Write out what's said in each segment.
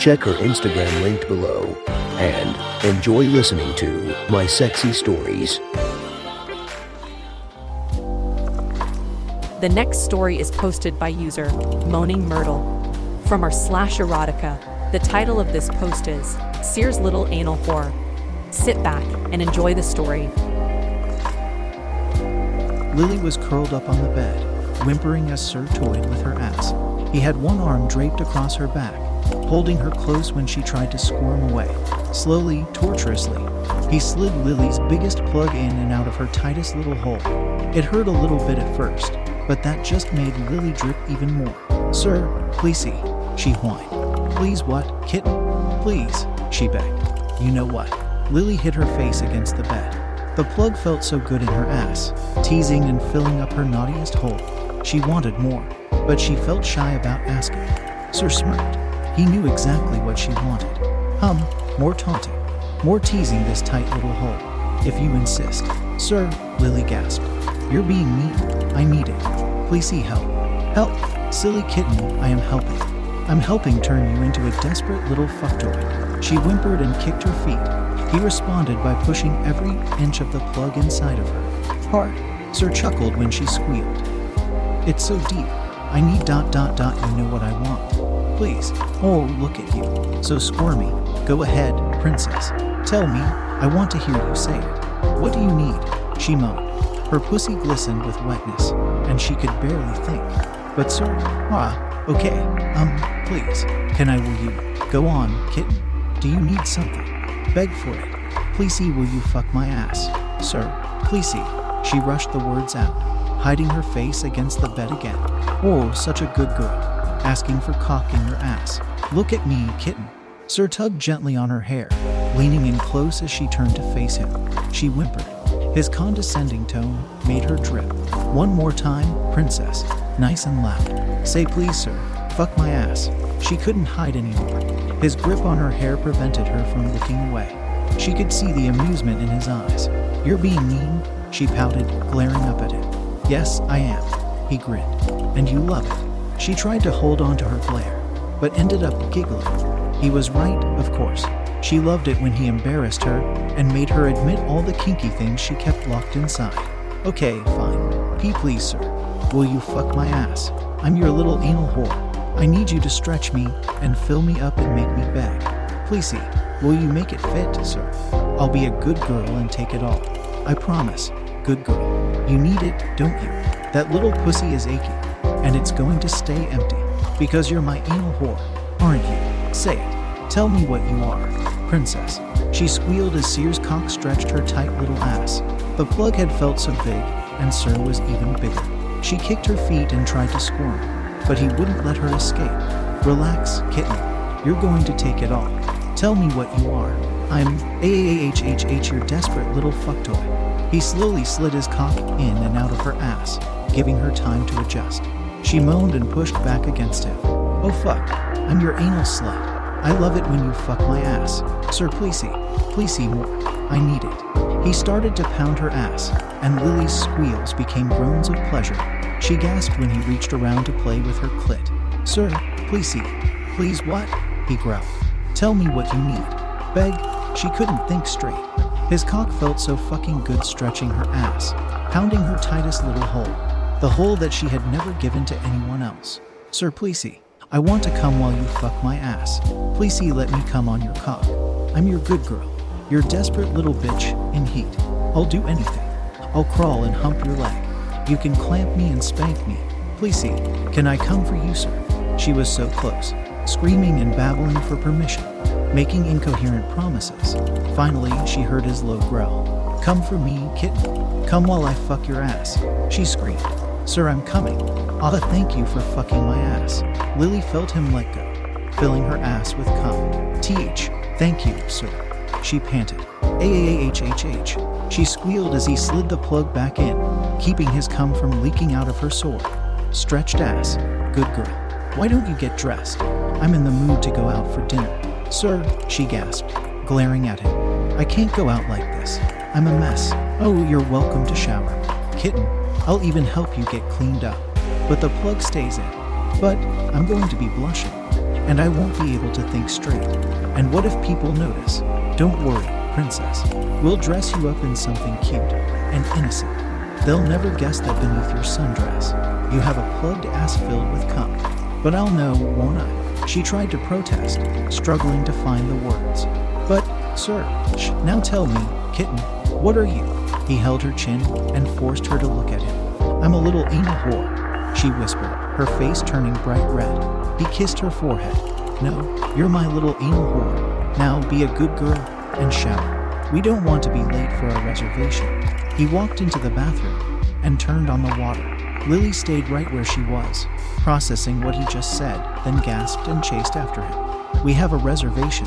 Check her Instagram linked below and enjoy listening to My Sexy Stories. The next story is posted by user Moaning Myrtle from our slash erotica. The title of this post is Sir's Little Anal Whore. Sit back and enjoy the story. Lily was curled up on the bed, whimpering as Sir toyed with her ass. He had one arm draped across her back, holding her close when she tried to squirm away. Slowly, tortuously, he slid Lily's biggest plug in and out of her tightest little hole. It hurt a little bit at first, but that just made Lily drip even more. Sir, please see, she whined. Please what, kitten? Please, she begged. You know what? Lily hid her face against the bed. The plug felt so good in her ass, teasing and filling up her naughtiest hole. She wanted more, but she felt shy about asking. Sir smirked. He knew exactly what she wanted. Hum, more taunting, more teasing this tight little hole. If you insist. Sir, Lily gasped. You're being mean. I need it. Please see help. Help! Silly kitten, I am helping. I'm helping turn you into a desperate little fucktoy. She whimpered and kicked her feet. He responded by pushing every inch of the plug inside of her. Hard. Sir chuckled when she squealed. It's so deep. I need dot dot dot you know what I want. Please. Oh, look at you. So squirmy. Go ahead, princess. Tell me. I want to hear you say it. What do you need? She moaned. Her pussy glistened with wetness, and she could barely think. But sir, ah, okay, um, please, can I will you? Go on, kitten. Do you need something? Beg for it. Please see, will you fuck my ass? Sir, please see. She rushed the words out, hiding her face against the bed again. Oh, such a good girl. Asking for cock in your ass. Look at me, kitten. Sir tugged gently on her hair, leaning in close as she turned to face him. She whimpered. His condescending tone made her drip. One more time, princess, nice and loud. Say please, sir. Fuck my ass. She couldn't hide anymore. His grip on her hair prevented her from looking away. She could see the amusement in his eyes. You're being mean? She pouted, glaring up at him. Yes, I am. He grinned. And you love it. She tried to hold on to her glare, but ended up giggling. He was right, of course. She loved it when he embarrassed her and made her admit all the kinky things she kept locked inside. Okay, fine. P please, sir. Will you fuck my ass? I'm your little anal whore. I need you to stretch me and fill me up and make me beg. Please see, will you make it fit, sir? I'll be a good girl and take it all. I promise. Good girl. You need it, don't you? That little pussy is aching, and it's going to stay empty. Because you're my anal whore, aren't you? Say it. Tell me what you are. Princess. She squealed as Sir's cock stretched her tight little ass. The plug had felt so big, and Sir was even bigger. She kicked her feet and tried to squirm, but he wouldn't let her escape. Relax, kitten. You're going to take it all. Tell me what you are. I'm AAHHH, your desperate little fucktoy. He slowly slid his cock in and out of her ass, giving her time to adjust. She moaned and pushed back against him. Oh fuck, I'm your anal slut. I love it when you fuck my ass. Sir, please see. Please see more. I need it. He started to pound her ass, and Lily's squeals became groans of pleasure. She gasped when he reached around to play with her clit. Sir, please see. Please what? He growled. Tell me what you need. Beg. She couldn't think straight. His cock felt so fucking good stretching her ass, pounding her tightest little hole, the hole that she had never given to anyone else. Sir, please see. I want to come while you fuck my ass. Please see, let me come on your cock. I'm your good girl. Your desperate little bitch in heat. I'll do anything. I'll crawl and hump your leg. You can clamp me and spank me. Please see, can I come for you, sir? She was so close, screaming and babbling for permission, making incoherent promises. Finally, she heard his low growl. Come for me, kitten. Come while I fuck your ass. She screamed. Sir, I'm coming. Ah, thank you for fucking my ass. Lily felt him let go, filling her ass with cum. Teach, thank you, sir. She panted. A-A-H-H-H. She squealed as he slid the plug back in, keeping his cum from leaking out of her sore. Stretched ass. Good girl. Why don't you get dressed? I'm in the mood to go out for dinner. Sir, she gasped, glaring at him. I can't go out like this. I'm a mess. Oh, you're welcome to shower. Kitten, I'll even help you get cleaned up. But the plug stays in. But I'm going to be blushing, and I won't be able to think straight. And what if people notice? Don't worry, princess. We'll dress you up in something cute and innocent. They'll never guess that beneath your sundress, you have a plugged ass filled with cum. But I'll know, won't I? She tried to protest, struggling to find the words. But, sir, now tell me, kitten, what are you? He held her chin and forced her to look at him. I'm a little anal whore, she whispered, her face turning bright red. He kissed her forehead. No, you're my little anal whore. Now be a good girl and shower. We don't want to be late for our reservation. He walked into the bathroom and turned on the water. Lily stayed right where she was, processing what he just said, then gasped and chased after him. We have a reservation.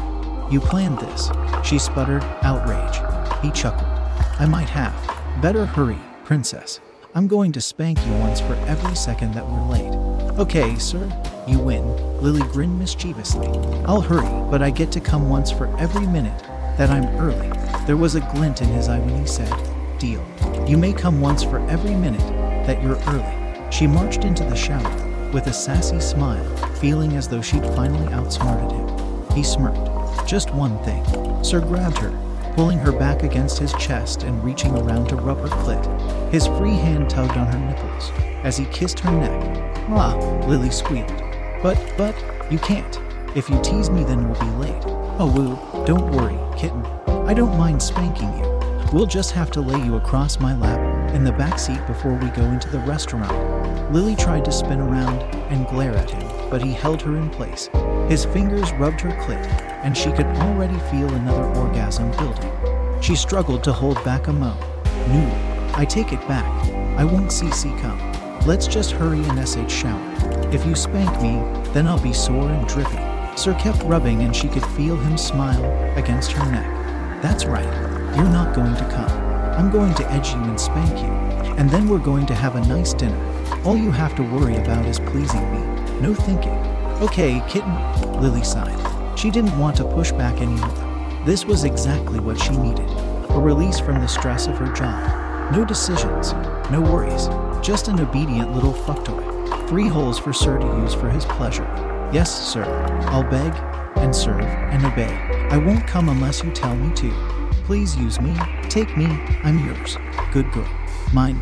You planned this. She sputtered, outrage. He chuckled. I might have. Better hurry, princess. I'm going to spank you once for every second that we're late. Okay, sir. You win. Lily grinned mischievously. I'll hurry, but I get to come once for every minute that I'm early. There was a glint in his eye when he said, Deal. You may come once for every minute that you're early. She marched into the shower with a sassy smile, feeling as though she'd finally outsmarted him. He smirked. Just one thing. Sir grabbed her, pulling her back against his chest and reaching around to rub her clit. His free hand tugged on her nipples as he kissed her neck. Ah, Lily squealed. But, but, you can't. If you tease me, then we'll be late. Oh, Woo, don't worry, kitten. I don't mind spanking you. We'll just have to lay you across my lap in the back seat before we go into the restaurant. Lily tried to spin around and glare at him, but he held her in place. His fingers rubbed her clit, and she could already feel another orgasm building. She struggled to hold back a moan. No, I take it back. I won't see C come. Let's just hurry and SH shower. If you spank me, then I'll be sore and drippy. Sir kept rubbing, and she could feel him smile against her neck. That's right. You're not going to come. I'm going to edge you and spank you, and then we're going to have a nice dinner. All you have to worry about is pleasing me. No thinking. Okay, kitten, Lily sighed. She didn't want to push back any anymore. This was exactly what she needed a release from the stress of her job. No decisions, no worries, just an obedient little fuck toy. Three holes for Sir to use for his pleasure. Yes, sir, I'll beg and serve and obey. I won't come unless you tell me to. Please use me, take me, I'm yours. Good girl. Mine.